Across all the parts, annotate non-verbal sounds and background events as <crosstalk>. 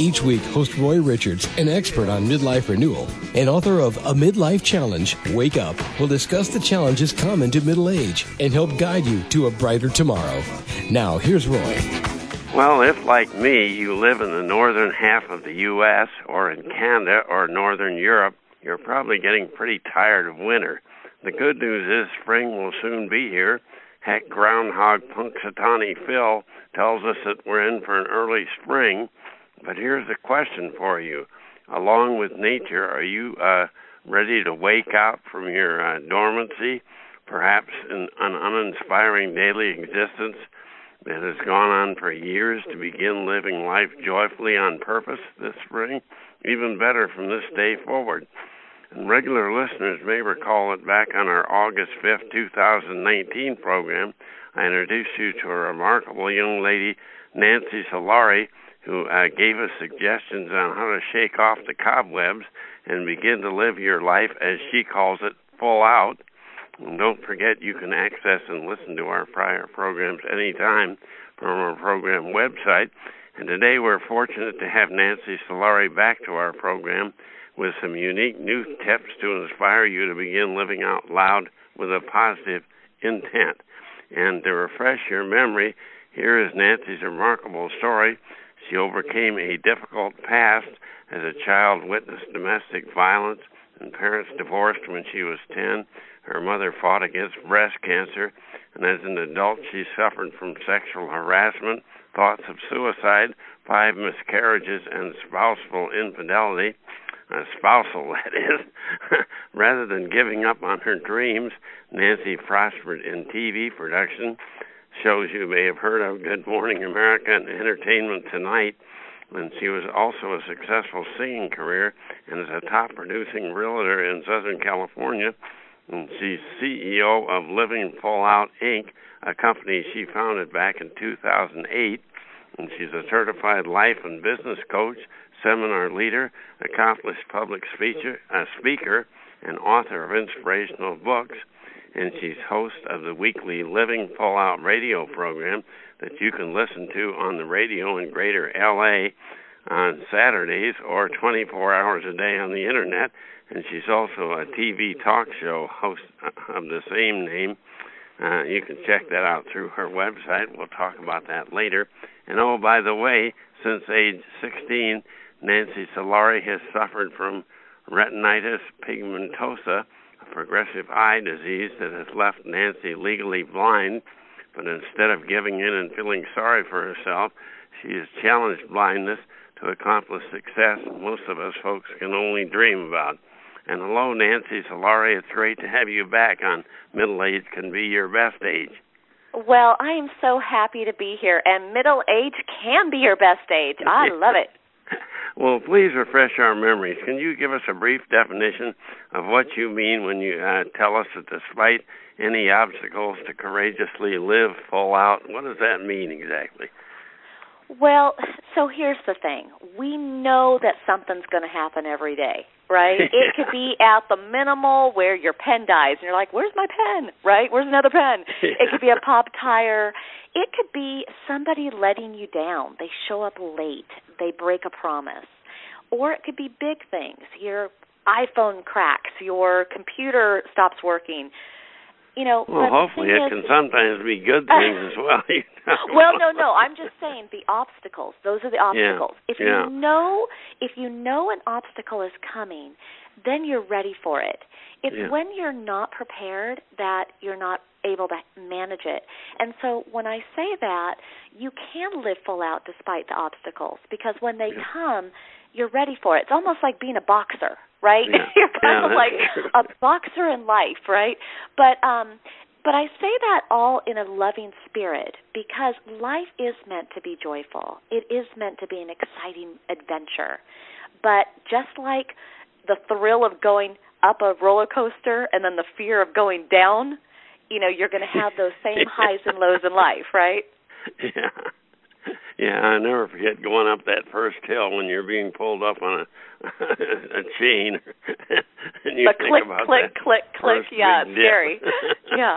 Each week, host Roy Richards, an expert on midlife renewal and author of A Midlife Challenge, Wake Up, will discuss the challenges common to middle age and help guide you to a brighter tomorrow. Now, here's Roy. Well, if, like me, you live in the northern half of the U.S. or in Canada or northern Europe, you're probably getting pretty tired of winter. The good news is spring will soon be here. Heck, Groundhog Punxsutawney Phil tells us that we're in for an early spring. But here's a question for you. Along with nature, are you uh, ready to wake out from your uh, dormancy, perhaps in an uninspiring daily existence that has gone on for years, to begin living life joyfully on purpose this spring? Even better from this day forward. And regular listeners may recall it back on our August 5th, 2019 program, I introduced you to a remarkable young lady, Nancy Solari, who uh, gave us suggestions on how to shake off the cobwebs and begin to live your life, as she calls it, full out. And don't forget, you can access and listen to our prior programs anytime from our program website. And today we're fortunate to have Nancy Solari back to our program with some unique new tips to inspire you to begin living out loud with a positive intent. And to refresh your memory, here is Nancy's remarkable story she overcame a difficult past as a child, witnessed domestic violence, and parents divorced when she was 10. Her mother fought against breast cancer, and as an adult, she suffered from sexual harassment, thoughts of suicide, five miscarriages, and spousal infidelity. Uh, spousal, <laughs> that is. Rather than giving up on her dreams, Nancy prospered in TV production shows you may have heard of Good Morning America and Entertainment Tonight. And she was also a successful singing career and is a top producing realtor in Southern California. And she's CEO of Living Full Out Inc., a company she founded back in 2008. And she's a certified life and business coach, seminar leader, accomplished public speaker, a uh, speaker, and author of inspirational books and she's host of the weekly Living Full Out radio program that you can listen to on the radio in Greater LA on Saturdays or 24 hours a day on the internet. And she's also a TV talk show host of the same name. Uh, you can check that out through her website. We'll talk about that later. And oh, by the way, since age 16, Nancy Solari has suffered from retinitis pigmentosa, progressive eye disease that has left Nancy legally blind, but instead of giving in and feeling sorry for herself, she has challenged blindness to accomplish success most of us folks can only dream about. And hello, Nancy Solari. It's great to have you back on Middle Age Can Be Your Best Age. Well, I am so happy to be here, and middle age can be your best age. I love it. Well, please refresh our memories. Can you give us a brief definition of what you mean when you uh, tell us that despite any obstacles to courageously live full out? What does that mean exactly? Well, so here's the thing. We know that something's going to happen every day, right? <laughs> It could be at the minimal where your pen dies and you're like, "Where's my pen?" right? Where's another pen? <laughs> It could be a pop tire. It could be somebody letting you down. They show up late. They break a promise. Or it could be big things. Your iPhone cracks, your computer stops working you know. Well, hopefully it is, can sometimes be good <laughs> things as well. You know? Well, no, no. I'm just saying the obstacles. Those are the obstacles. Yeah, if yeah. you know, if you know an obstacle is coming, then you're ready for it. It's yeah. when you're not prepared that you're not able to manage it. And so when I say that, you can live full out despite the obstacles because when they yeah. come, you're ready for it. It's almost like being a boxer, right? Yeah. <laughs> you're kind yeah, of like a boxer in life, right? But um but I say that all in a loving spirit because life is meant to be joyful. It is meant to be an exciting adventure. But just like the thrill of going up a roller coaster and then the fear of going down, you know, you're going to have those <laughs> same highs and lows in life, right? Yeah. Yeah, I never forget going up that first hill when you're being pulled up on a <laughs> a chain. <laughs> and you but think click, about click, that click, click. first Yeah, it's scary. yeah.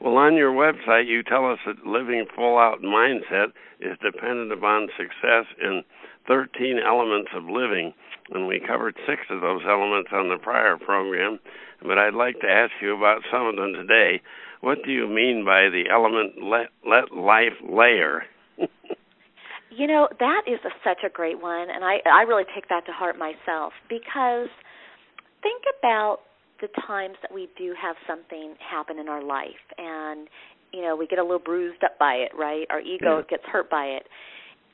Well, on your website, you tell us that living full out mindset is dependent upon success in 13 elements of living, and we covered six of those elements on the prior program. But I'd like to ask you about some of them today. What do you mean by the element let, let life layer? <laughs> You know, that is a, such a great one, and I I really take that to heart myself because think about the times that we do have something happen in our life, and you know we get a little bruised up by it, right? Our ego Yeah. gets hurt by it.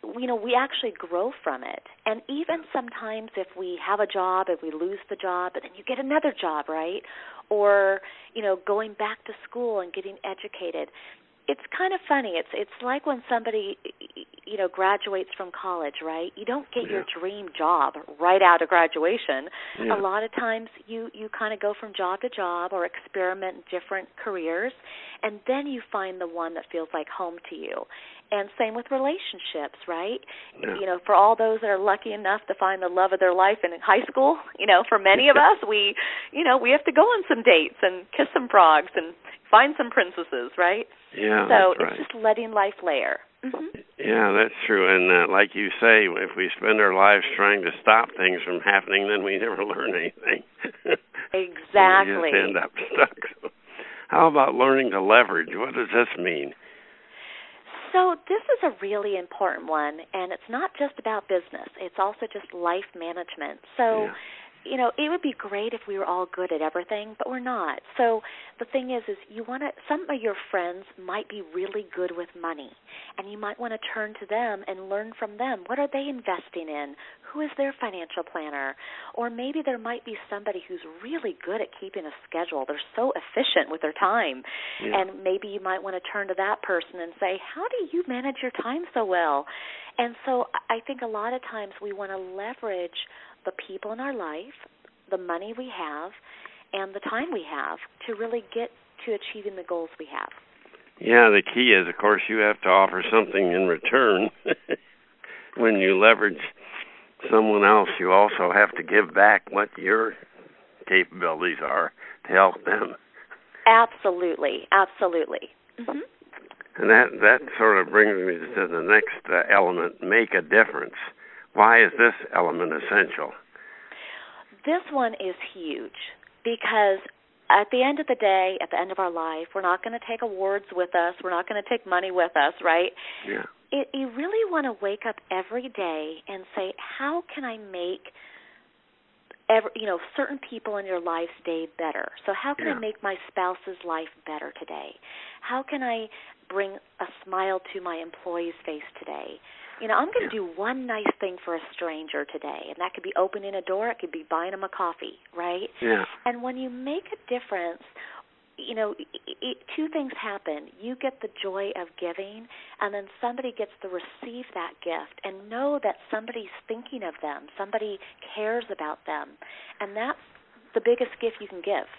You know, we actually grow from it, and even sometimes if we have a job, if we lose the job, but then you get another job, right? Or you know, going back to school and getting educated it's kind of funny. It's it's like when somebody you know graduates from college, right? You don't get your dream job right out of graduation. Yeah. A lot of times you you kind of go from job to job or experiment different careers and then you find the one that feels like home to you. And same with relationships, right? Yeah. You know, for all those that are lucky enough to find the love of their life in high school, <laughs> you know, for many of us, we, you know, we have to go on some dates and kiss some frogs and find some princesses, right? Yeah, so that's right. it's just letting life layer. hmm Yeah, that's true. And uh, like you say, if we spend our lives trying to stop things from happening, then we never <laughs> learn anything. <laughs> Exactly. we just end up stuck. How about learning to leverage? What does this mean? So this is a really important one, and it's not just about business. It's also just life management. So, Yeah. You know, it would be great if we were all good at everything, but we're not. So the thing is, is you want to. Some of your friends might be really good with money, and you might want to turn to them and learn from them. What are they investing in? Who is their financial planner? Or maybe there might be somebody who's really good at keeping a schedule. They're so efficient with their time. Yeah. And maybe you might want to turn to that person and say, How do you manage your time so well? And so I think a lot of times we want to leverage the people in our life, the money we have, and the time we have to really get to achieving the goals we have. Yeah, the key is, of course, you have to offer something in return. <laughs> when you leverage someone else, you also have to give back what your capabilities are to help them. Absolutely, absolutely. hmm And that that sort of brings me to the next uh, element: make a difference. Why is this element essential? This one is huge because at the end of the day, at the end of our life, we're not going to take awards with us. We're not going to take money with us, right? Yeah. It, you really want to wake up every day and say, how can I make every, you know certain people in your life's day better? So how can Yeah. I make my spouse's life better today? How can I bring a smile to my employee's face today? You know, I'm going to do one nice thing for a stranger today, and that could be opening a door, it could be buying them a coffee, right? Yeah. And when you make a difference, you know, i i two things happen. You get the joy of giving, and then somebody gets to receive that gift and know that somebody's thinking of them, somebody cares about them. And that's the biggest gift you can give.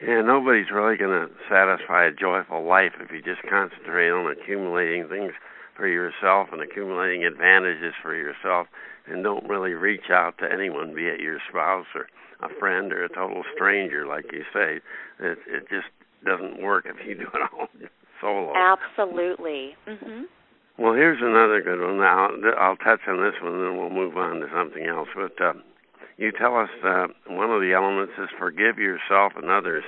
Yeah, nobody's really going to satisfy a joyful life if you just concentrate on accumulating things for yourself and accumulating advantages for yourself and don't really reach out to anyone, be it your spouse or a friend or a total stranger, like you say. It, it just doesn't work if you do it all <laughs> solo. Absolutely. Mhm. Well, here's another good one. Now, I'll touch on this one, then we'll move on to something else. But uh, you tell us uh, one of the elements is forgive yourself and others.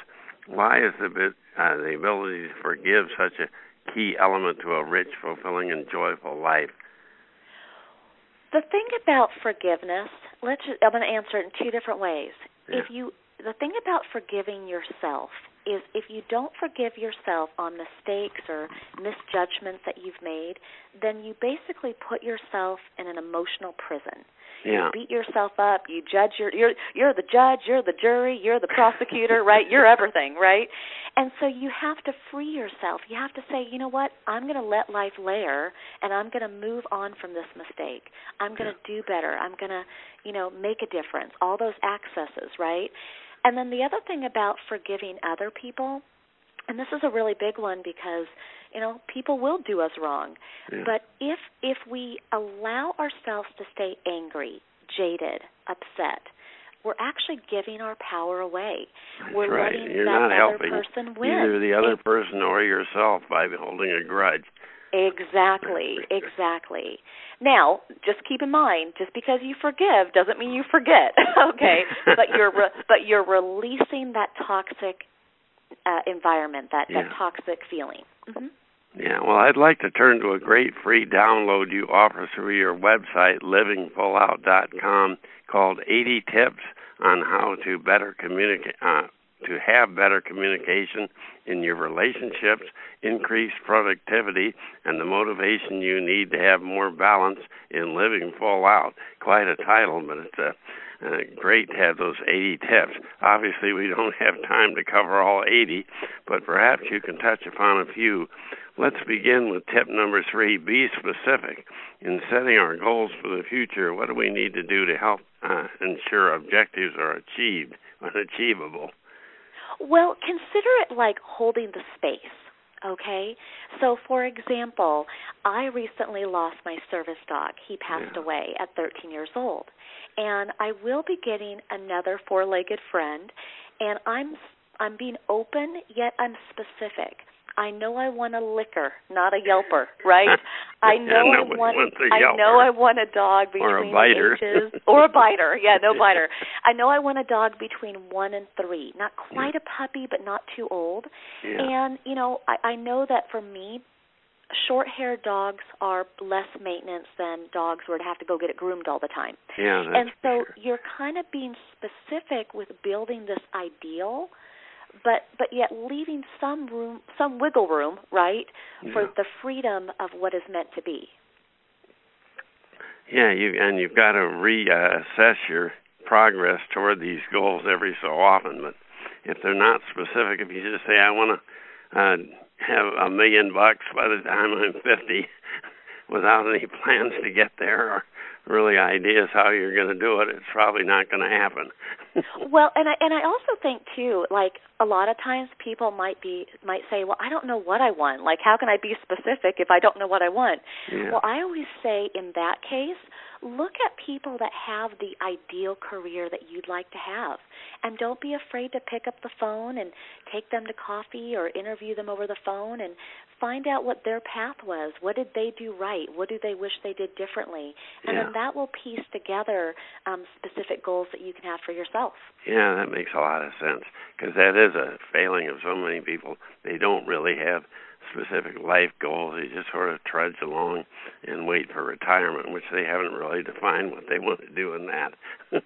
Why is the uh, the ability to forgive such a key element to a rich, fulfilling, and joyful life? The thing about forgiveness, let's just, I'm going to answer it in two different ways. Yeah. If you the thing about forgiving yourself is if you don't forgive yourself on mistakes or misjudgments that you've made, then you basically put yourself in an emotional prison. Yeah. You beat yourself up, you judge your you're you're the judge, you're the jury, you're the prosecutor, right? You're everything, right? And so you have to free yourself. You have to say, you know what? I'm going to let life layer and I'm going to move on from this mistake. I'm going to do better. I'm going to, you know, make a difference. All those accesses, right? And then the other thing about forgiving other people, and this is a really big one because you know people will do us wrong yeah. but if if we allow ourselves to stay angry jaded upset we're actually giving our power away. That's we're right. letting You're that not other helping person win. either the other person or yourself by holding a grudge. Exactly, exactly. Now, just keep in mind, just because you forgive doesn't mean you forget. <laughs> okay, but you're re- <laughs> but you're releasing that toxic uh, environment, that Yeah. that toxic feeling. hmm Yeah, well, I'd like to turn to a great free download you offer through your website, livingfullout.com, called 80 Tips on How to Better Communicate, uh, to have better communication in your relationships, increase productivity, and the motivation you need to have more balance in living full out. Quite a title, but it's a uh, great to have those 80 tips. Obviously, we don't <laughs> have time to cover all 80, but perhaps you can touch upon a few. Let's begin with tip number three be specific. In setting our goals for the future, what do we need to do to help uh, ensure objectives are achieved <laughs> and achievable? Well, consider it like holding the space. Okay? So, for example, I recently lost my service dog. He passed Yeah. away at 13 years old. And I will be getting another four-legged friend, and I'm I'm being open yet I'm specific. I know I want a licker, not a yelper, right? <laughs> I Yeah, know I want I know. I want a dog between Or a the biter. ages or a biter. <laughs> Yeah, no biter. I know I want a dog between 1 and 3. Not quite a puppy but not too old. Yeah. And, you know, I, I know that for me, short haired dogs are less maintenance than dogs where to have to go get it groomed all the time. yeah, that's and so sure. you're kind of being specific with building this ideal, but but yet leaving some room, some wiggle room, right, for Yeah. the freedom of what is meant to be. Yeah, you and you've got to reassess your progress toward these goals every so often. But if they're not specific, if you just say, "I want to uh, have a million bucks by the time I'm 50," <laughs> without any plans to get there or really ideas how you're going to do it, it's probably not going to happen. <laughs> Well, and I and I also think too, like a lot of times people might be might say, "Well, I don't know what I want. Like, how can I be specific if I don't know what I want?" Yeah. Well, I always say in that case, look at people that have the ideal career that you'd like to have, and don't be afraid to pick up the phone and take them to coffee or interview them over the phone and find out what their path was. What did they do right? What do they wish they did differently? And Yeah. then that will piece together um, specific goals that you can have for yourself. Yeah, that makes a lot of sense because that is a failing of so many people. They don't really have specific life goals. They just sort of trudge along and wait for retirement, which they haven't really defined what they want to do in that. <laughs>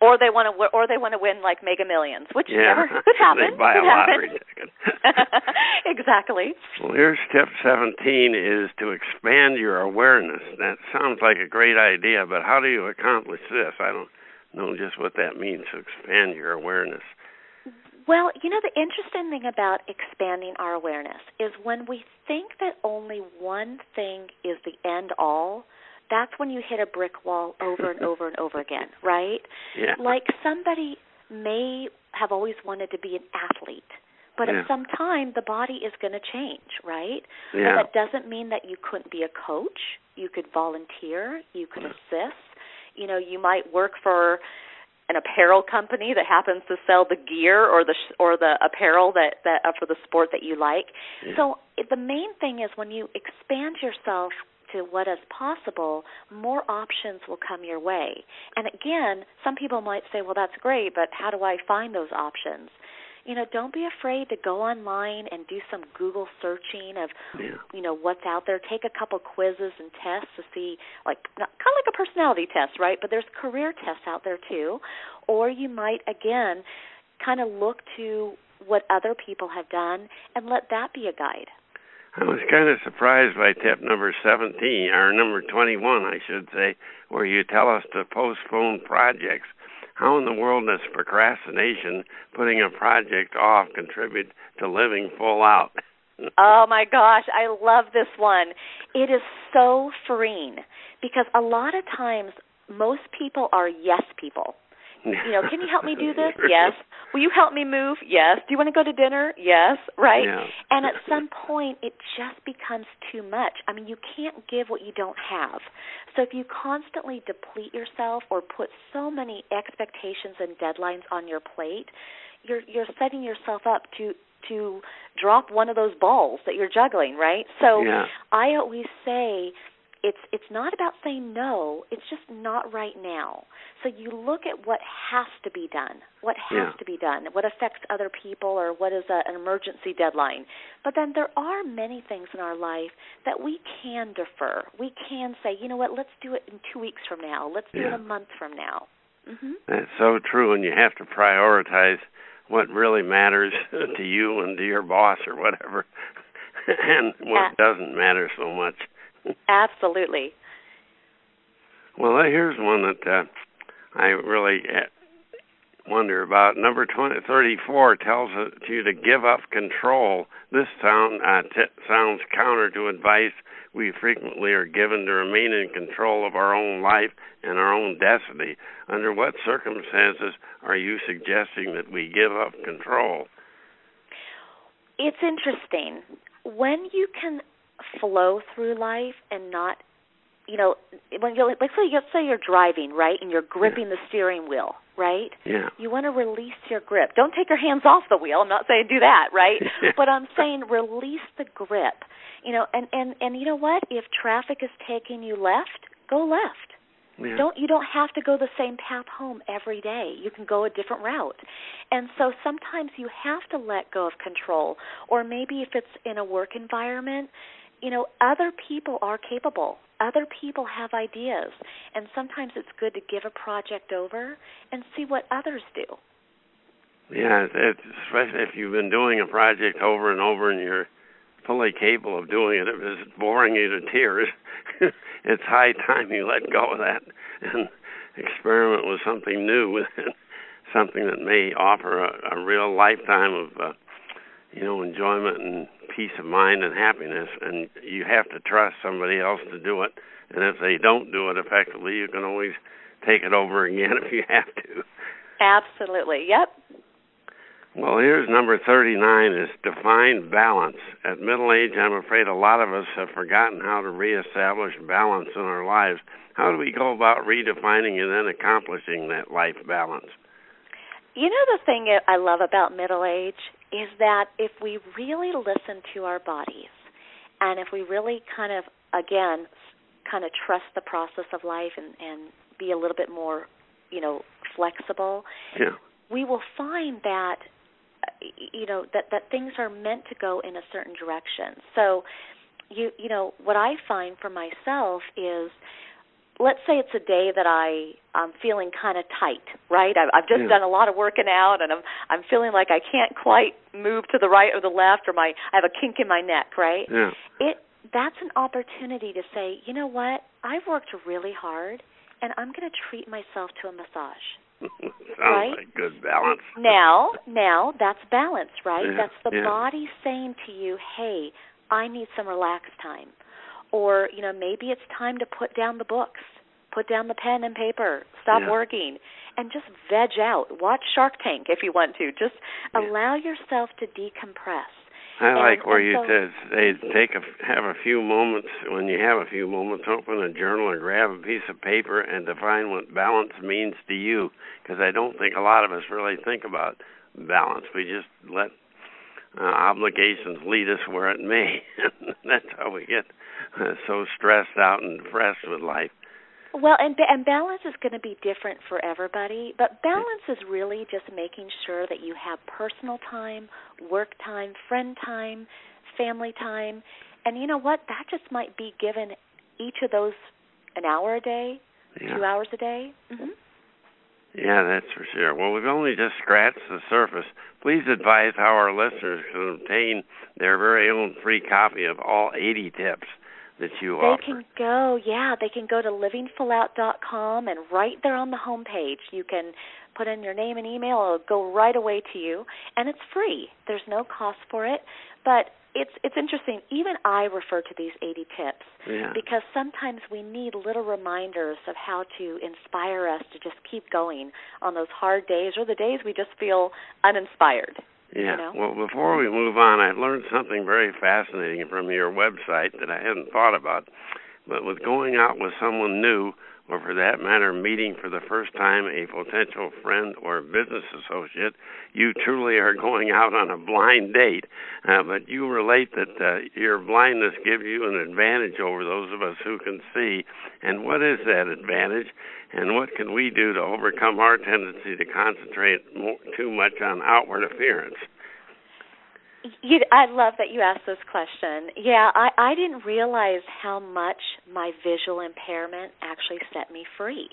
or they want to or they want to win like mega millions which yeah, never could <laughs> happen they buy could a lottery ticket. <laughs> exactly Well, here's tip 17 is to expand your awareness. That sounds like a great idea, but how do you accomplish this? I don't know just what that means to expand your awareness. Well you know the interesting thing about expanding our awareness is when we think that only one thing is the end all that's when you hit a brick wall over and <laughs> over and over again right Yeah. like somebody may have always wanted to be an athlete but Yeah. at some time the body is going to change right Yeah. But that doesn't mean that you couldn't be a coach. You could volunteer. You could assist. You know, you might work for an apparel company that happens to sell the gear or the sh- or the apparel that that uh, for the sport that you like. Yeah. So the main thing is when you expand yourself to what is possible, more options will come your way. And again, some people might say, "Well, that's great, but how do I find those options?" You know, don't be afraid to go online and do some Google searching of Yeah. you know what's out there take a couple quizzes and tests to see like not, kind of like a personality test right but there's career tests out there too or you might again kind of look to what other people have done and let that be a guide I was kind of surprised by tip number 17, or number 21, I should say, where you tell us to postpone projects. How in the world does procrastination, putting a project off, contribute to living full out? <laughs> oh my gosh, I love this one. It is so freeing because a lot of times most people are yes people. You know, can you help me do this? <laughs> Yes. Will you help me move? Yes. Do you want to go to dinner? Yes. Right? Yeah. And at some point, it just becomes too much. I mean, you can't give what you don't have. So if you constantly deplete yourself or put so many expectations and deadlines on your plate, you're you're setting yourself up to to drop one of those balls that you're juggling, right? So yeah. I always say it's it's not about saying no, it's just not right now. So you look at what has to be done, what has yeah. to be done, what affects other people or what is a, an emergency deadline. But then there are many things in our life that we can defer. We can say, you know what, let's do it in 2 weeks from now. Let's do yeah. it a month from now. Mm-hmm. That's so true and you have to prioritize what really matters <laughs> to you and to your boss or whatever, <laughs> and what doesn't matter so much. <laughs> Absolutely. Well, here's one that uh, I really uh, wonder about. Number 20, 34 tells you to give up control. This sound uh, t- sounds counter to advice we frequently are given to remain in control of our own life and our own destiny. Under what circumstances are you suggesting that we give up control? It's interesting. When you can flow through life and not you know when you like say let's say you're driving right and you're gripping yeah. the steering wheel right yeah you want to release your grip don't take your hands off the wheel i'm not saying do that right <laughs> but i'm saying release the grip you know and and and you know what if traffic is taking you left go left yeah. Don't you don't have to go the same path home every day. You can go a different route. And so sometimes you have to let go of control or maybe if it's in a work environment, you know, other people are capable. Other people have ideas, and sometimes it's good to give a project over and see what others do. Yeah, it's, especially if you've been doing a project over and over and you're fully capable of doing it. If it's boring you to tears, <laughs> it's high time you let go of that and experiment with something new, something that may offer a, a real lifetime of, uh, you know, enjoyment and peace of mind and happiness, and you have to trust somebody else to do it. And if they don't do it effectively, you can always take it over again <laughs> if you have to. Absolutely. Yep. Well, here's number 39 is define balance. At middle age, I'm afraid a lot of us have forgotten how to reestablish balance in our lives. How do we go about redefining and then accomplishing that life balance? You know the thing I love about middle age is that if we really listen to our bodies and if we really kind of again kind of trust the process of life and and be a little bit more you know flexible yeah. we will find that you know that that things are meant to go in a certain direction so you you know what i find for myself is let's say it's a day that I I'm feeling kind of tight, right? I've, I've just yeah. done a lot of working out, and I'm I'm feeling like I can't quite move to the right or the left, or my I have a kink in my neck, right? Yeah. It that's an opportunity to say, you know what? I've worked really hard, and I'm going to treat myself to a massage. <laughs> Oh, Sounds right? like good balance. Now, now that's balance, right? Yeah, That's the yeah. body saying to you, "Hey, I need some relaxed time." Or, you know, maybe it's time to put down the books, put down the pen and paper, stop Yeah. working, and just veg out. Watch Shark Tank if you want to. Just Yeah. allow yourself to decompress. I And- like where and you so- said they take a have a few moments when you have a few moments, open a journal or grab a piece of paper and define what balance means to you. Because I don't think a lot of us really think about balance. We just let uh, obligations lead us where it may. <laughs> That's how we get <laughs> so stressed out and depressed with life. Well, and and balance is going to be different for everybody, but balance is really just making sure that you have personal time, work time, friend time, family time, and you know what? That just might be given each of those an hour a day, Yeah. two hours a day. hmm Yeah, that's for sure. Well, we've only just scratched the surface. Please advise how our listeners can obtain their very own free copy of all 80 tips that you they offer? can go, yeah, they can go to livingfullout.com and right there on the home page you can put in your name and email, it'll go right away to you and it's free. There's no cost for it. But it's it's interesting. Even I refer to these 80 tips yeah. because sometimes we need little reminders of how to inspire us to just keep going on those hard days or the days we just feel uninspired. Yeah. You know? Well, before we move on, I learned something very fascinating from your website that I hadn't thought about. But with going out with someone new, or for that matter, meeting for the first time a potential friend or business associate, you truly are going out on a blind date. Uh, but you relate that uh, your blindness gives you an advantage over those of us who can see. And what is that advantage? And what can we do to overcome our tendency to concentrate more, too much on outward appearance? You, I love that you asked this question. Yeah, I, I didn't realize how much my visual impairment actually set me free.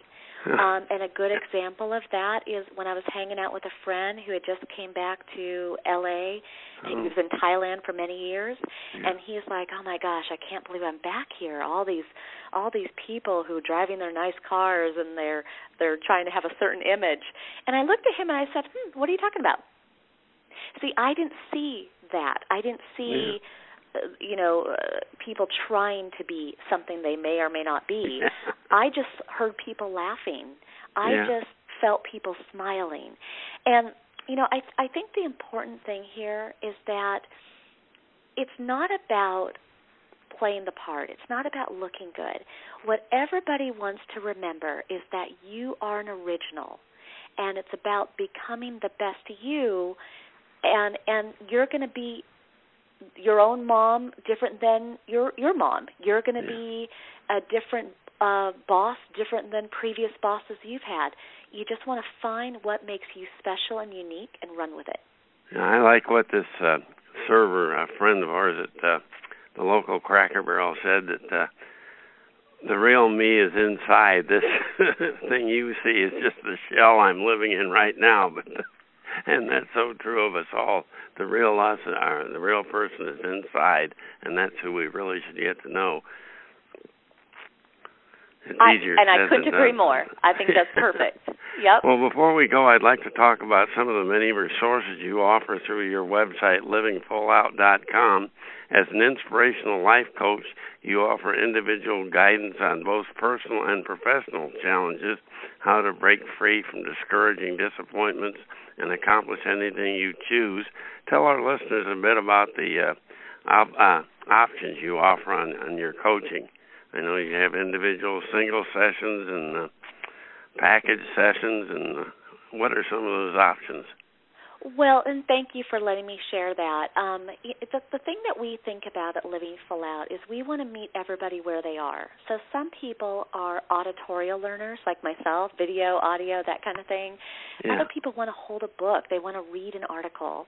um, and a good example of that is when I was hanging out with a friend who had just came back to LA. Oh. He was in Thailand for many years, Yeah. and he's like, "Oh my gosh, I can't believe I'm back here. All these, all these people who are driving their nice cars and they're they're trying to have a certain image." And I looked at him and I said, "Hmm, what are you talking about?" See, I didn't see that. I didn't see, uh, you know, uh, people trying to be something they may or may not be. <laughs> I just heard people laughing. I Yeah. just felt people smiling. And you know, I I think the important thing here is that it's not about playing the part. It's not about looking good. What everybody wants to remember is that you are an original and it's about becoming the best you and and you're going to be your own mom different than your your mom. You're going to Yeah. be a different uh boss different than previous bosses you've had. You just want to find what makes you special and unique and run with it. Yeah, I like what this uh, server, a friend of ours at uh, the local Cracker Barrel, said that uh, the real me is inside. This <laughs> thing you see is just the shell I'm living in right now, but <laughs> and that's so true of us all. The real us, are, the real person is inside, and that's who we really should get to know. It's I, easier and I couldn't agree done. more. I think that's <laughs> perfect. Yep. Well, before we go, I'd like to talk about some of the many resources you offer through your website, livingfullout.com. As an inspirational life coach, you offer individual guidance on both personal and professional challenges, how to break free from discouraging disappointments and accomplish anything you choose. Tell our listeners a bit about the uh, op- uh, options you offer on, on your coaching. I know you have individual single sessions and uh, package sessions, and uh, what are some of those options? Well, and thank you for letting me share that. Um, the, the thing that we think about at Living Full Out is we want to meet everybody where they are. So some people are auditorial learners, like myself, video, audio, that kind of thing. Yeah. Other people want to hold a book, they want to read an article.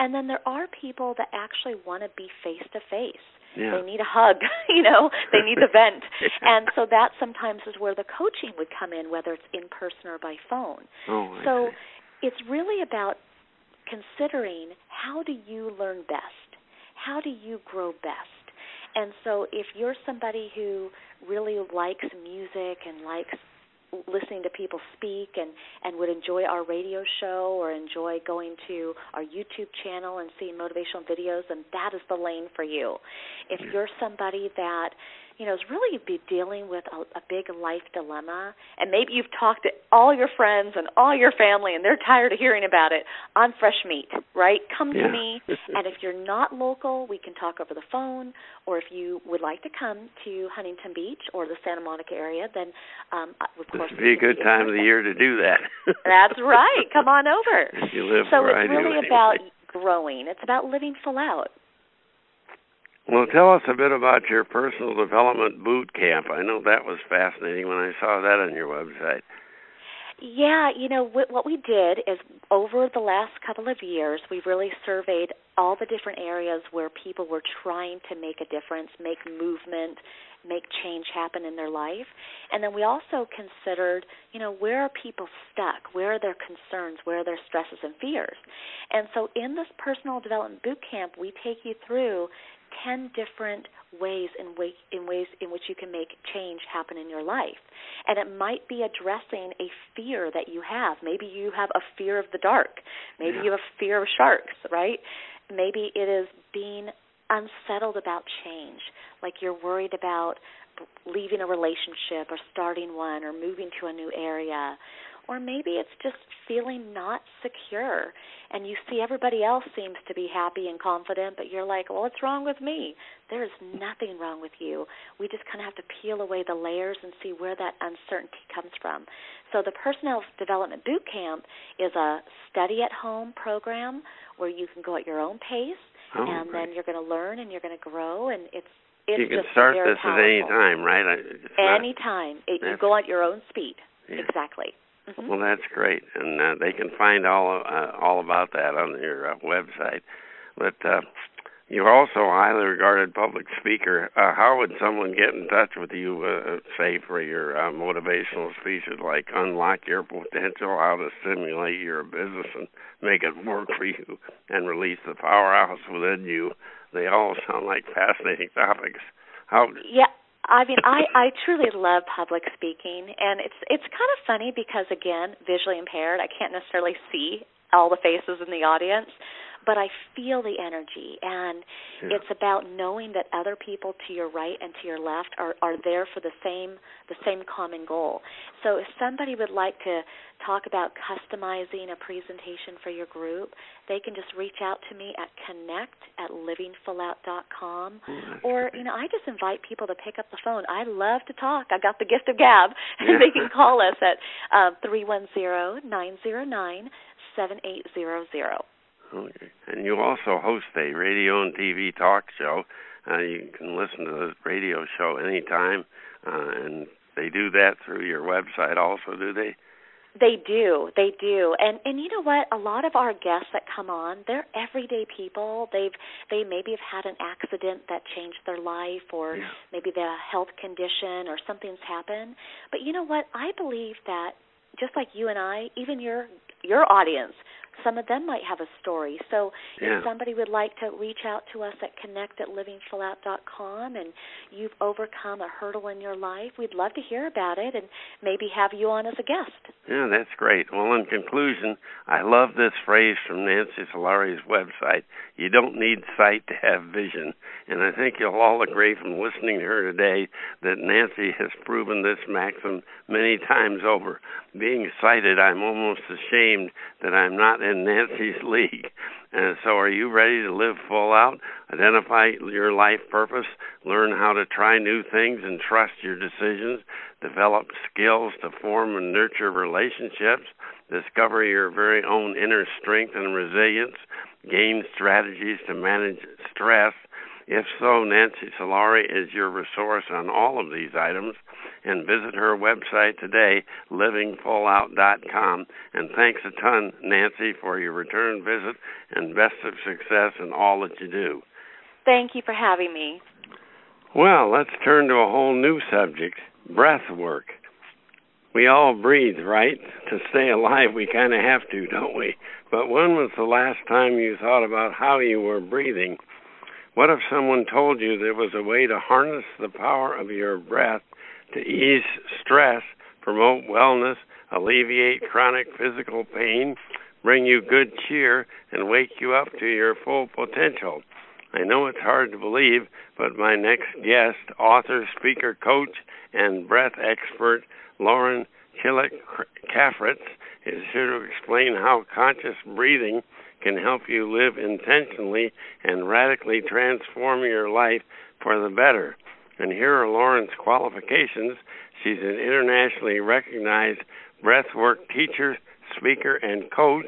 And then there are people that actually want to be face to face. Yeah. They need a hug, <laughs> you know, they need the vent. <laughs> And so that sometimes is where the coaching would come in, whether it's in person or by phone. Oh, So see. it's really about considering how do you learn best? How do you grow best? And so if you're somebody who really likes music and likes listening to people speak and and would enjoy our radio show or enjoy going to our YouTube channel and seeing motivational videos then that is the lane for you. If you're somebody that you know is really be dealing with a, a big life dilemma. And maybe you've talked to all your friends and all your family and they're tired of hearing about it on fresh meat right? Come Yeah. to me. <laughs> And if you're not local we can talk over the phone. Or if you would like to come to huntington beach or the santa monica area then um of this course would be a good time of the year to do that. <laughs> that's right. Come on over. If <laughs> you live so I it's do really anyway. about growing. It's about living full out Well, tell us a bit about your personal development boot camp. I know that was fascinating when I saw that on your website. Yeah, you know what we did is over the last couple of years, we really surveyed all the different areas where people were trying to make a difference, make movement, make change happen in their life. And then we also considered, you know, where are people stuck? Where are their concerns? Where are their stresses and fears? And so in this personal development boot camp, we take you through 10 different ways in, way, in ways in which you can make change happen in your life. And it might be addressing a fear that you have. Maybe you have a fear of the dark. Maybe yeah. you have a fear of sharks, right? Maybe it is being unsettled about change, like you're worried about leaving a relationship or starting one or moving to a new area or maybe it's just feeling not secure and you see everybody else seems to be happy and confident but you're like well what's wrong with me there's nothing wrong with you we just kind of have to peel away the layers and see where that uncertainty comes from so the personnel development boot camp is a study at home program where you can go at your own pace oh, and great. then you're going to learn and you're going to grow and it's it's you can start this powerful. at any time, right? Any time. You go at your own speed. Yeah. Exactly. Mm-hmm. Well, that's great, and uh, they can find all uh, all about that on your uh, website. But uh, you're also a highly regarded public speaker. Uh, how would someone get in touch with you, uh, say, for your uh, motivational speeches like "Unlock Your Potential," "How to Stimulate Your Business and Make It Work for You," and "Release the Powerhouse Within You"? They all sound like fascinating topics. How? Yeah. I mean, I I truly love public speaking, and it's it's kind of funny because again, visually impaired, I can't necessarily see all the faces in the audience, but I feel the energy, and yeah. it's about knowing that other people to your right and to your left are are there for the same the same common goal. So if somebody would like to talk about customizing a presentation for your group, they can just reach out to me at connect at livingfullout.com. Oh, or, you know, I just invite people to pick up the phone. I love to talk. I got the gift of gab. <laughs> Yeah. they can call us at um, three one zero nine zero nine seven eight zero zero. Okay. And you also host a radio and TV talk show. Uh, you can listen to the radio show anytime, uh, and they do that through your website also, do they? They do, they do, and and you know what? A lot of our guests that come on, they're everyday people. They've they maybe have had an accident that changed their life, or Yeah. maybe the health condition, or something's happened. But you know what? I believe that just like you and I, even your your audience, some of them might have a story. So Yeah. if somebody would like to reach out to us at connect at livingfullout.com and you've overcome a hurdle in your life, we'd love to hear about it and maybe have you on as a guest. Yeah, that's great. Well, in conclusion, I love this phrase from Nancy Solari's website. You don't need sight to have vision. And I think you'll all agree from listening to her today that Nancy has proven this maxim many times over. Being sighted, I'm almost ashamed that I'm not in Nancy's <laughs> league. And so, are you ready to live full out? Identify your life purpose, learn how to try new things and trust your decisions, develop skills to form and nurture relationships, discover your very own inner strength and resilience, gain strategies to manage stress. If so, Nancy Solari is your resource on all of these items. And visit her website today, livingfullout.com. And thanks a ton, Nancy, for your return visit and best of success in all that you do. Thank you for having me. Well, let's turn to a whole new subject breath work. We all breathe, right? To stay alive, we kind of have to, don't we? But when was the last time you thought about how you were breathing? What if someone told you there was a way to harness the power of your breath to ease stress, promote wellness, alleviate chronic physical pain, bring you good cheer, and wake you up to your full potential? I know it's hard to believe, but my next guest, author, speaker, coach, and breath expert Lauren Chelec Cafritz, is here to explain how conscious breathing can help you live intentionally and radically transform your life for the better. And here are Lauren's qualifications. She's an internationally recognized breathwork teacher, speaker, and coach.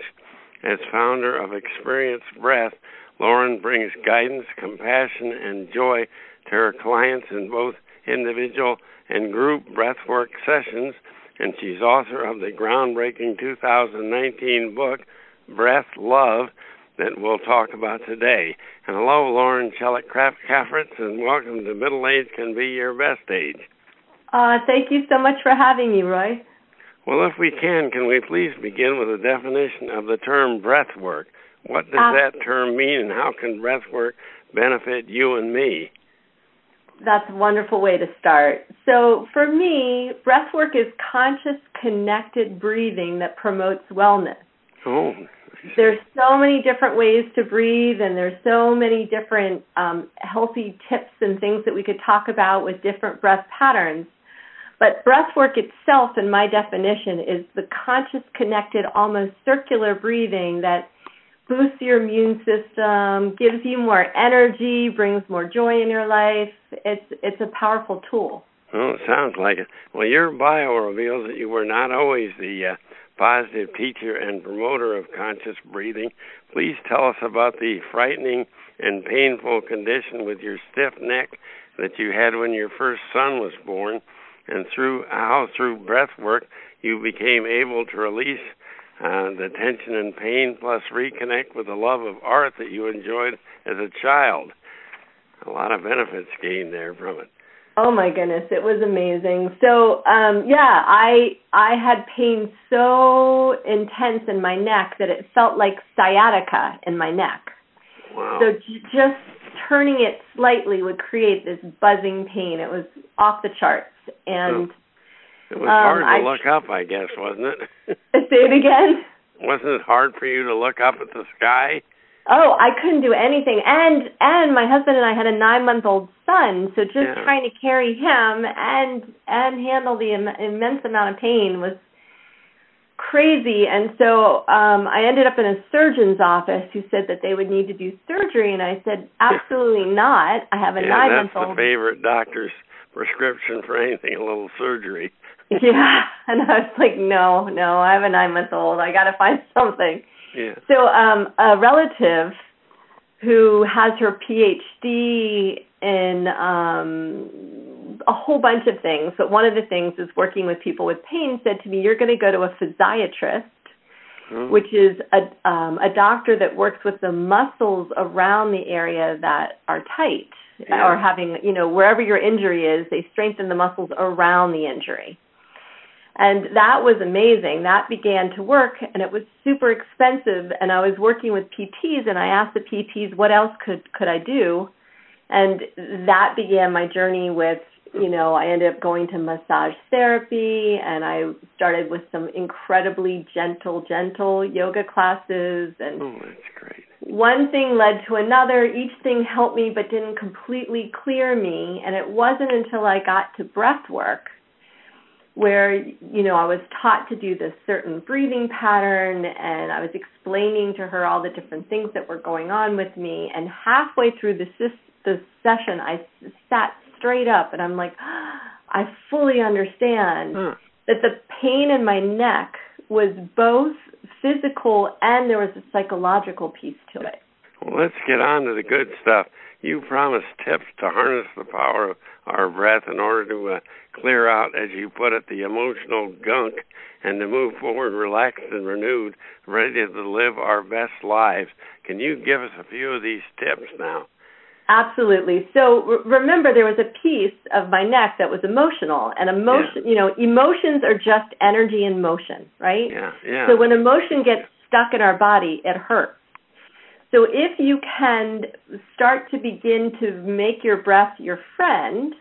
As founder of Experience Breath, Lauren brings guidance, compassion, and joy to her clients in both individual and group breathwork sessions, and she's author of the groundbreaking 2019 book, Breath Love, that we'll talk about today. And hello, Lauren Chelec Cafritz, and welcome to Middle Age Can Be Your Best Age. Uh, thank you so much for having me, Roy. Well, if we can, can we please begin with a definition of the term breath work? What does uh, that term mean, and how can breath work benefit you and me? That's a wonderful way to start. So, for me, breath work is conscious, connected breathing that promotes wellness. Oh. There's so many different ways to breathe, and there's so many different um, healthy tips and things that we could talk about with different breath patterns. But breath work itself, in my definition, is the conscious, connected, almost circular breathing that boosts your immune system, gives you more energy, brings more joy in your life. It's it's a powerful tool. Oh, it sounds like it. Well, your bio reveals that you were not always the uh, positive teacher and promoter of conscious breathing. Please tell us about the frightening and painful condition with your stiff neck that you had when your first son was born, and through how through breath work you became able to release uh, the tension and pain, plus reconnect with the love of art that you enjoyed as a child. A lot of benefits gained there from it. Oh my goodness, it was amazing. So, um yeah, I I had pain so intense in my neck that it felt like sciatica in my neck. Wow. So j- just turning it slightly would create this buzzing pain. It was off the charts and oh. It was um, hard to I, look up, I guess, wasn't it? <laughs> say it again. <laughs> Wasn't it hard for you to look up at the sky? Oh, I couldn't do anything, and and my husband and I had a nine month old son, so just yeah. trying to carry him and and handle the Im- immense amount of pain was crazy. And so um I ended up in a surgeon's office who said that they would need to do surgery, and I said absolutely <laughs> not. I have a yeah, nine month old. That's the favorite doctor's prescription for anything, a little surgery. <laughs> yeah, and I was like, no, no, I have a nine month old. I got to find <laughs> something. Yeah. So um, a relative who has her PhD in um, a whole bunch of things, but one of the things is working with people with pain, said to me, "You're going to go to a physiatrist." Mm-hmm. Which is a um, a doctor that works with the muscles around the area that are tight yeah. or having you know wherever your injury is, they strengthen the muscles around the injury. And that was amazing. That began to work and it was super expensive and I was working with PTs and I asked the PTs what else could could I do? And that began my journey with, you know, I ended up going to massage therapy and I started with some incredibly gentle gentle yoga classes and Oh, that's great. One thing led to another. Each thing helped me but didn't completely clear me and it wasn't until I got to breath work where you know I was taught to do this certain breathing pattern and I was explaining to her all the different things that were going on with me and halfway through the the session I sat straight up and I'm like <gasps> I fully understand huh. that the pain in my neck was both physical and there was a psychological piece to it. Well, let's get on to the good stuff. You promised tips to harness the power of our breath in order to uh, clear out, as you put it, the emotional gunk and to move forward relaxed and renewed, ready to live our best lives. Can you give us a few of these tips now? Absolutely. So re- remember, there was a piece of my neck that was emotional, and emotion, yeah. you know, emotions are just energy in motion, right? Yeah, yeah. So when emotion gets stuck in our body, it hurts. So if you can start to begin to make your breath your friend,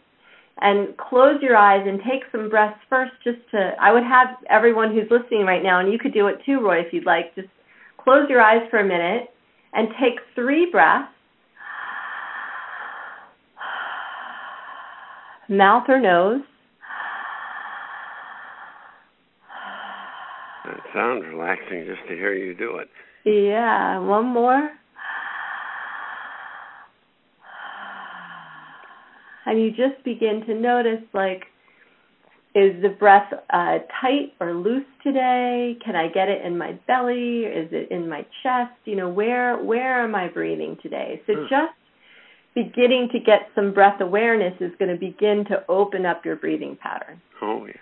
and close your eyes and take some breaths first just to I would have everyone who's listening right now and you could do it too Roy if you'd like just close your eyes for a minute and take 3 breaths mouth or nose It sounds relaxing just to hear you do it. Yeah, one more. And you just begin to notice like is the breath uh, tight or loose today? Can I get it in my belly? Is it in my chest? You know, where where am I breathing today? So mm. just beginning to get some breath awareness is going to begin to open up your breathing pattern. Oh yeah.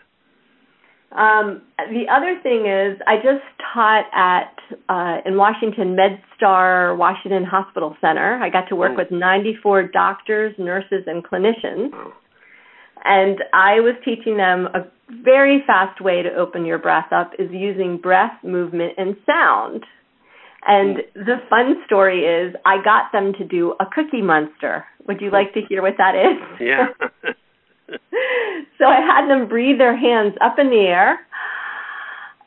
Um, the other thing is, I just taught at uh, in Washington MedStar Washington Hospital Center. I got to work oh. with 94 doctors, nurses, and clinicians, Oh. and I was teaching them a very fast way to open your breath up is using breath, movement, and sound. And the fun story is I got them to do a cookie monster. Would you like to hear what that is? Yeah. <laughs> <laughs> <laughs> so I had them breathe their hands up in the air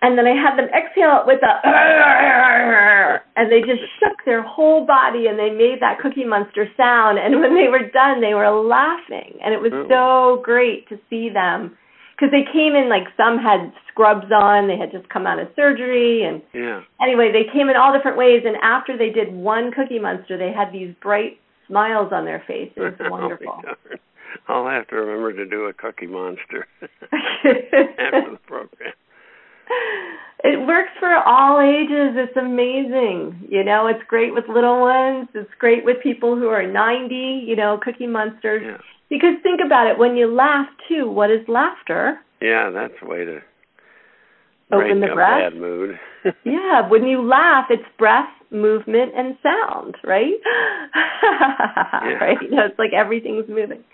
and then I had them exhale with a <laughs> and they just shook their whole body and they made that cookie monster sound and when they were done they were laughing and it was Oh. so great to see them because they came in like some had scrubs on they had just come out of surgery and yeah. anyway they came in all different ways and after they did one cookie monster they had these bright smiles on their faces. it was <laughs> oh wonderful Oh. <laughs> I'll have to remember to do a cookie monster <laughs> after the program. <laughs> it works for all ages. It's amazing. You know, it's great with little ones. It's great with people who are 90, you know, cookie monsters. Yeah. Because think about it, when you laugh too, what is laughter? Yeah, that's a way to Open the breath. bad mood. Yeah, when you laugh, it's breath, movement, and sound, right? Right? You know, it's like everything's moving.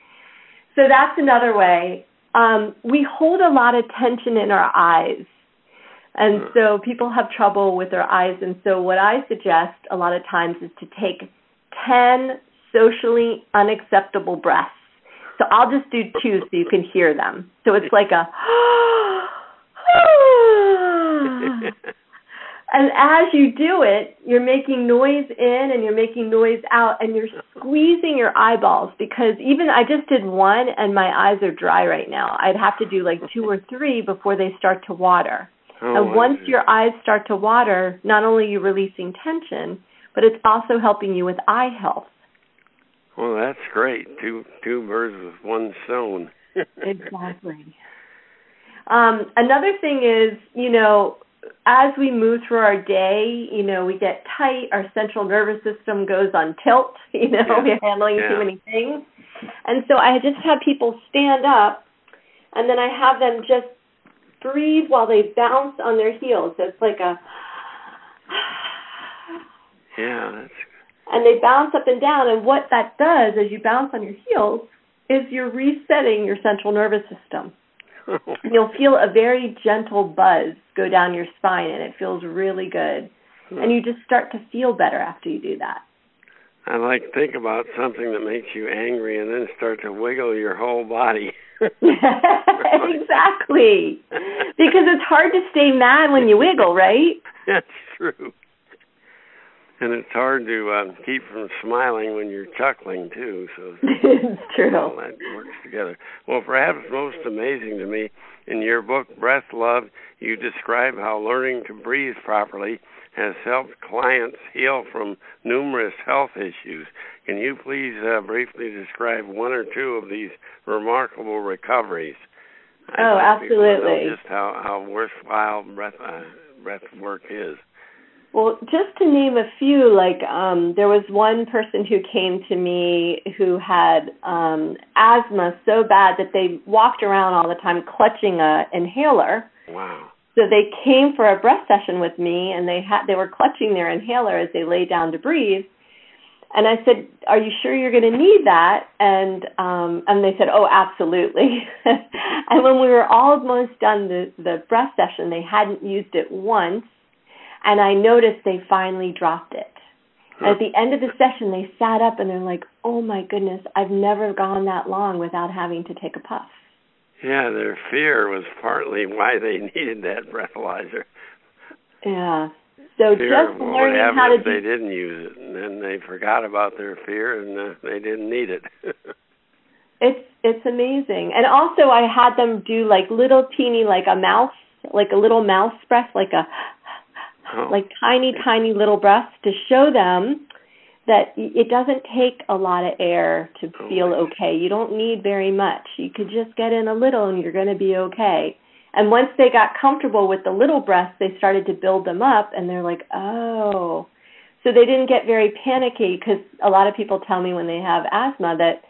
So that's another way. Um, we hold a lot of tension in our eyes. And Hmm. so people have trouble with their eyes. And so what I suggest a lot of times is to take 10 socially unacceptable breaths. So I'll just do two so you can hear them. So it's like a <gasps> <laughs> And as you do it, you're making noise in and you're making noise out and you're squeezing your eyeballs because even I just did one and my eyes are dry right now. I'd have to do like two or three before they start to water. Oh, and once your eyes start to water, not only are you releasing tension, but it's also helping you with eye health. Well, that's great. Two two birds with one stone. <laughs> Exactly. Um, another thing is, you know, as we move through our day, you know, we get tight, our central nervous system goes on tilt, <laughs> you know, Yeah. we're handling Yeah. too many things. And so I just have people stand up and then I have them just breathe while they bounce on their heels. So it's like a <sighs> yeah, that's and they bounce up and down and what that does as you bounce on your heels is you're resetting your central nervous system. <laughs> You'll feel a very gentle buzz go down your spine and it feels really good. Hmm. And you just start to feel better after you do that. I like to think about something that makes you angry and then start to wiggle your whole body. <laughs> <laughs> exactly. Because it's hard to stay mad when you wiggle, right? That's true. And it's hard to um, keep from smiling when you're chuckling too. So <laughs> it's true. all that works together. Well, perhaps most amazing to me, in your book Breath Love, you describe how learning to breathe properly has helped clients heal from numerous health issues. Can you please uh, briefly describe one or two of these remarkable recoveries? I'd Oh, absolutely. Just how how worthwhile breath uh, breath work is. Well, just to name a few, like um, there was one person who came to me who had um, asthma so bad that they walked around all the time clutching a inhaler. Wow. So they came for a breath session with me, and they had they were clutching their inhaler as they lay down to breathe. And I said, "Are you sure you're going to need that?" And um, and they said, "Oh, absolutely." <laughs> and when we were almost done the the breath session, they hadn't used it once, and I noticed they finally dropped it. At the end of the session, they sat up and they're like, "Oh my goodness, I've never gone that long without having to take a puff." Yeah, their fear was partly why they <laughs> needed that breathalyzer. Yeah. So Fear just of what would learning how to if do they didn't use it, and then they forgot about their fear and uh, they didn't need it. <laughs> It's it's amazing. And also I had them do like little teeny like a mouse, like a little mouse breath, like a Oh. like tiny tiny little breaths to show them that it doesn't take a lot of air to Oh, feel okay. You don't need very much. You could just get in a little and you're going to be okay. And once they got comfortable with the little breaths, they started to build them up and they're like, "Oh." So they didn't get very panicky because a lot of people tell me when they have asthma that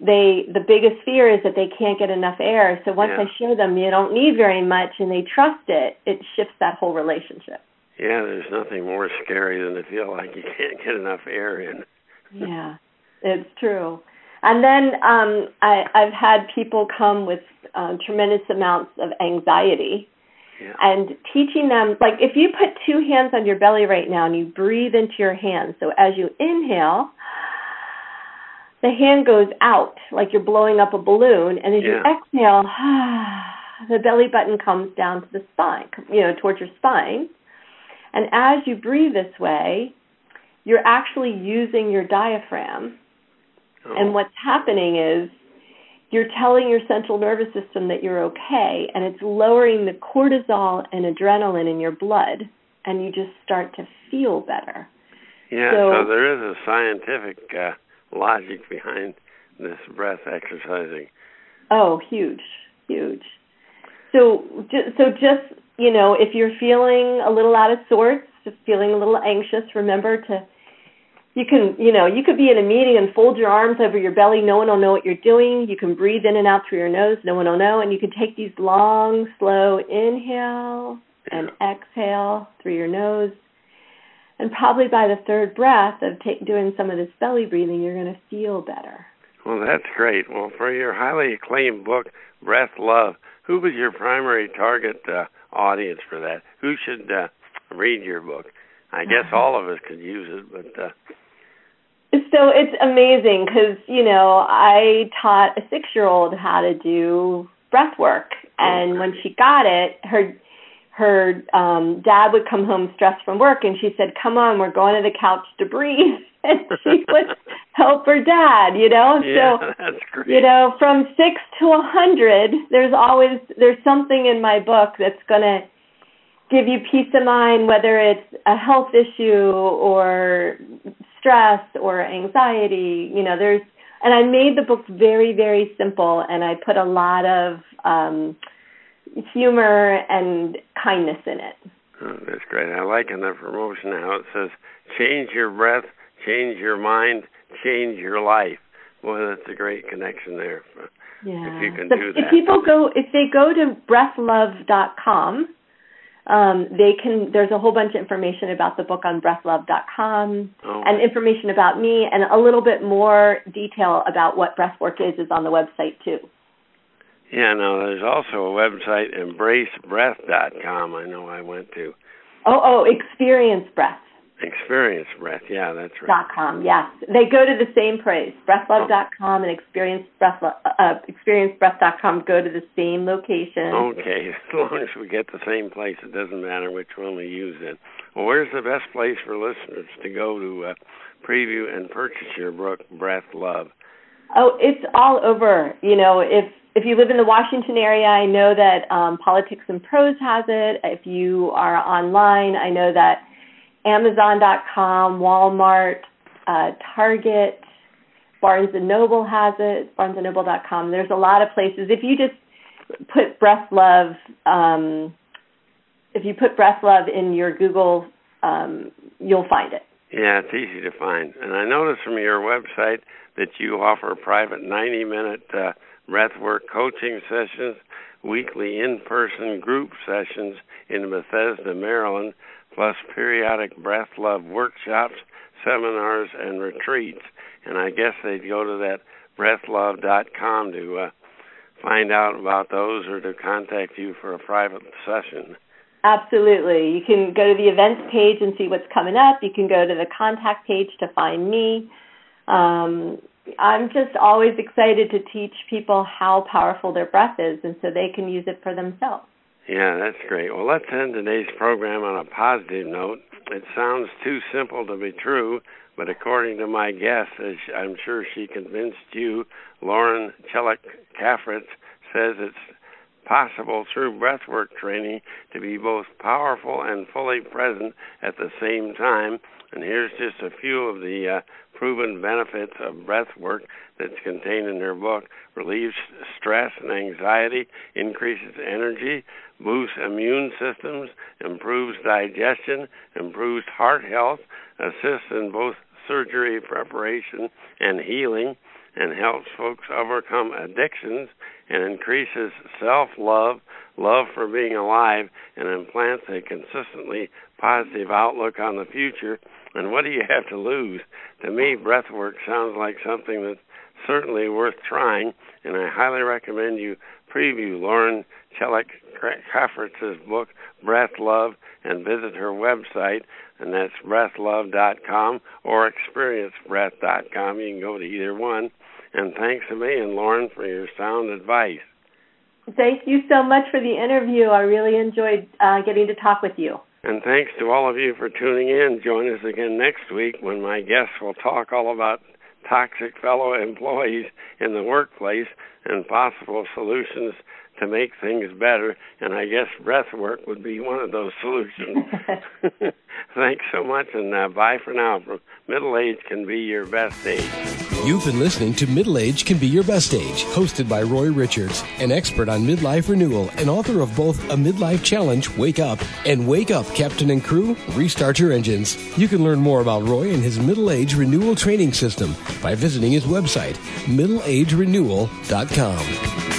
they the biggest fear is that they can't get enough air. So once Yeah. I show them you don't need very much and they trust it, it shifts that whole relationship. Yeah, there's nothing more scary than to feel like you can't get enough air in. Yeah, it's true. And then um, I, I've had people come with uh, tremendous amounts of anxiety, Yeah. And teaching them, like if you put two hands on your belly right now and you breathe into your hands, so as you inhale, the hand goes out like you're blowing up a balloon, and as yeah. you exhale, <sighs> the belly button comes down to the spine, you know, towards your spine. And as you breathe this way, you're actually using your diaphragm. Oh. And what's happening is you're telling your central nervous system that you're okay, and it's lowering the cortisol and adrenaline in your blood, and you just start to feel better. Yeah, so, so there is a scientific uh, logic behind this breath exercising. Oh, huge, huge. So, so just you know, if you're feeling a little out of sorts, just feeling a little anxious, remember to you can, you know, you could be in a meeting and fold your arms over your belly. No one will know what you're doing. You can breathe in and out through your nose. No one will know. And you can take these long, slow inhale and exhale through your nose. And probably by the third breath of take, doing some of this belly breathing, you're going to feel better. Well, that's great. Well, for your highly acclaimed book, Breath Love, who was your primary target uh, audience for that? Who should uh, read your book? I guess <laughs> all of us could use it, but. Uh... So it's amazing because you know I taught a six-year-old how to do breath work, and okay. when she got it, her her um dad would come home stressed from work, and she said, "Come on, we're going to the couch to breathe." <laughs> and she would help her dad, you know. Yeah, so <laughs> that's great. You know, from six to a hundred, there's always there's something in my book that's gonna give you peace of mind, whether it's a health issue or stress or anxiety. You know, there's, and I made the book very, very simple, and I put a lot of um, humor and kindness in it. Oh, that's great. I like in the promotion how it says, "Change your breath, change your mind, change your life." Boy, that's a great connection there. Yeah. If you can so do that. If people go, if they go to breathlove.com, um, they can. There's a whole bunch of information about the book on breathlove.com, oh. and information about me, and a little bit more detail about what breathwork is is on the website too. Yeah, no, there's also a website, embracebreath.com. I know I went to. Oh, oh, experience breath. Experience Breath, yeah, that's right. Dot com, yes. They go to the same place. Breathlove.com and Experience Breath, uh, ExperienceBreath.com go to the same location. Okay, <laughs> as long as we get the same place, it doesn't matter which one we use it. Well, where's the best place for listeners to go to uh, preview and purchase your book, Breath Love? Oh, it's all over. You know, if if you live in the Washington area, I know that um, Politics and Prose has it. If you are online, I know that Amazon.com, Walmart, uh, Target, Barnes and Noble has it. BarnesandNoble.com. There's a lot of places. If you just put Breath Love, um, if you put Breath Love in your Google, um, you'll find it. Yeah, it's easy to find. And I noticed from your website that you offer private 90-minute uh, breathwork coaching sessions, weekly in-person group sessions in Bethesda, Maryland plus periodic breath love workshops, seminars, and retreats. And I guess they'd go to that breathlove.com to uh, find out about those or to contact you for a private session. Absolutely. You can go to the events page and see what's coming up. You can go to the contact page to find me. Um, I'm just always excited to teach people how powerful their breath is, and so they can use it for themselves. Yeah, that's great. Well, let's end today's program on a positive note. It sounds too simple to be true, but according to my guest, as I'm sure she convinced you, Lauren Chelec Cafritz says it's possible through breathwork training to be both powerful and fully present at the same time. And here's just a few of the uh, proven benefits of breath work that's contained in her book. Relieves stress and anxiety, increases energy, boosts immune systems, improves digestion, improves heart health, assists in both surgery preparation and healing, and helps folks overcome addictions and increases self love, love for being alive, and implants a consistently positive outlook on the future And what do you have to lose? To me, breath work sounds like something that's certainly worth trying, and I highly recommend you preview Lauren Chelec Cafritz's book, Breath Love, and visit her website, and that's breathlove.com or experiencebreath.com. You can go to either one. And thanks to me and Lauren, for your sound advice. Thank you so much for the interview. I really enjoyed uh, getting to talk with you. And thanks to all of you for tuning in. Join us again next week when my guests will talk all about toxic fellow employees in the workplace and possible solutions to make things better. And I guess breath work would be one of those solutions. <laughs> <laughs> Thanks so much, and uh, bye for now. Middle age can be your best age. You've been listening to Middle Age Can Be Your Best Age, hosted by Roy Richards, an expert on midlife renewal and author of both A Midlife Challenge, Wake Up, and Wake Up, Captain and Crew, Restart Your Engines. You can learn more about Roy and his middle age renewal training system by visiting his website, middleagerenewal.com.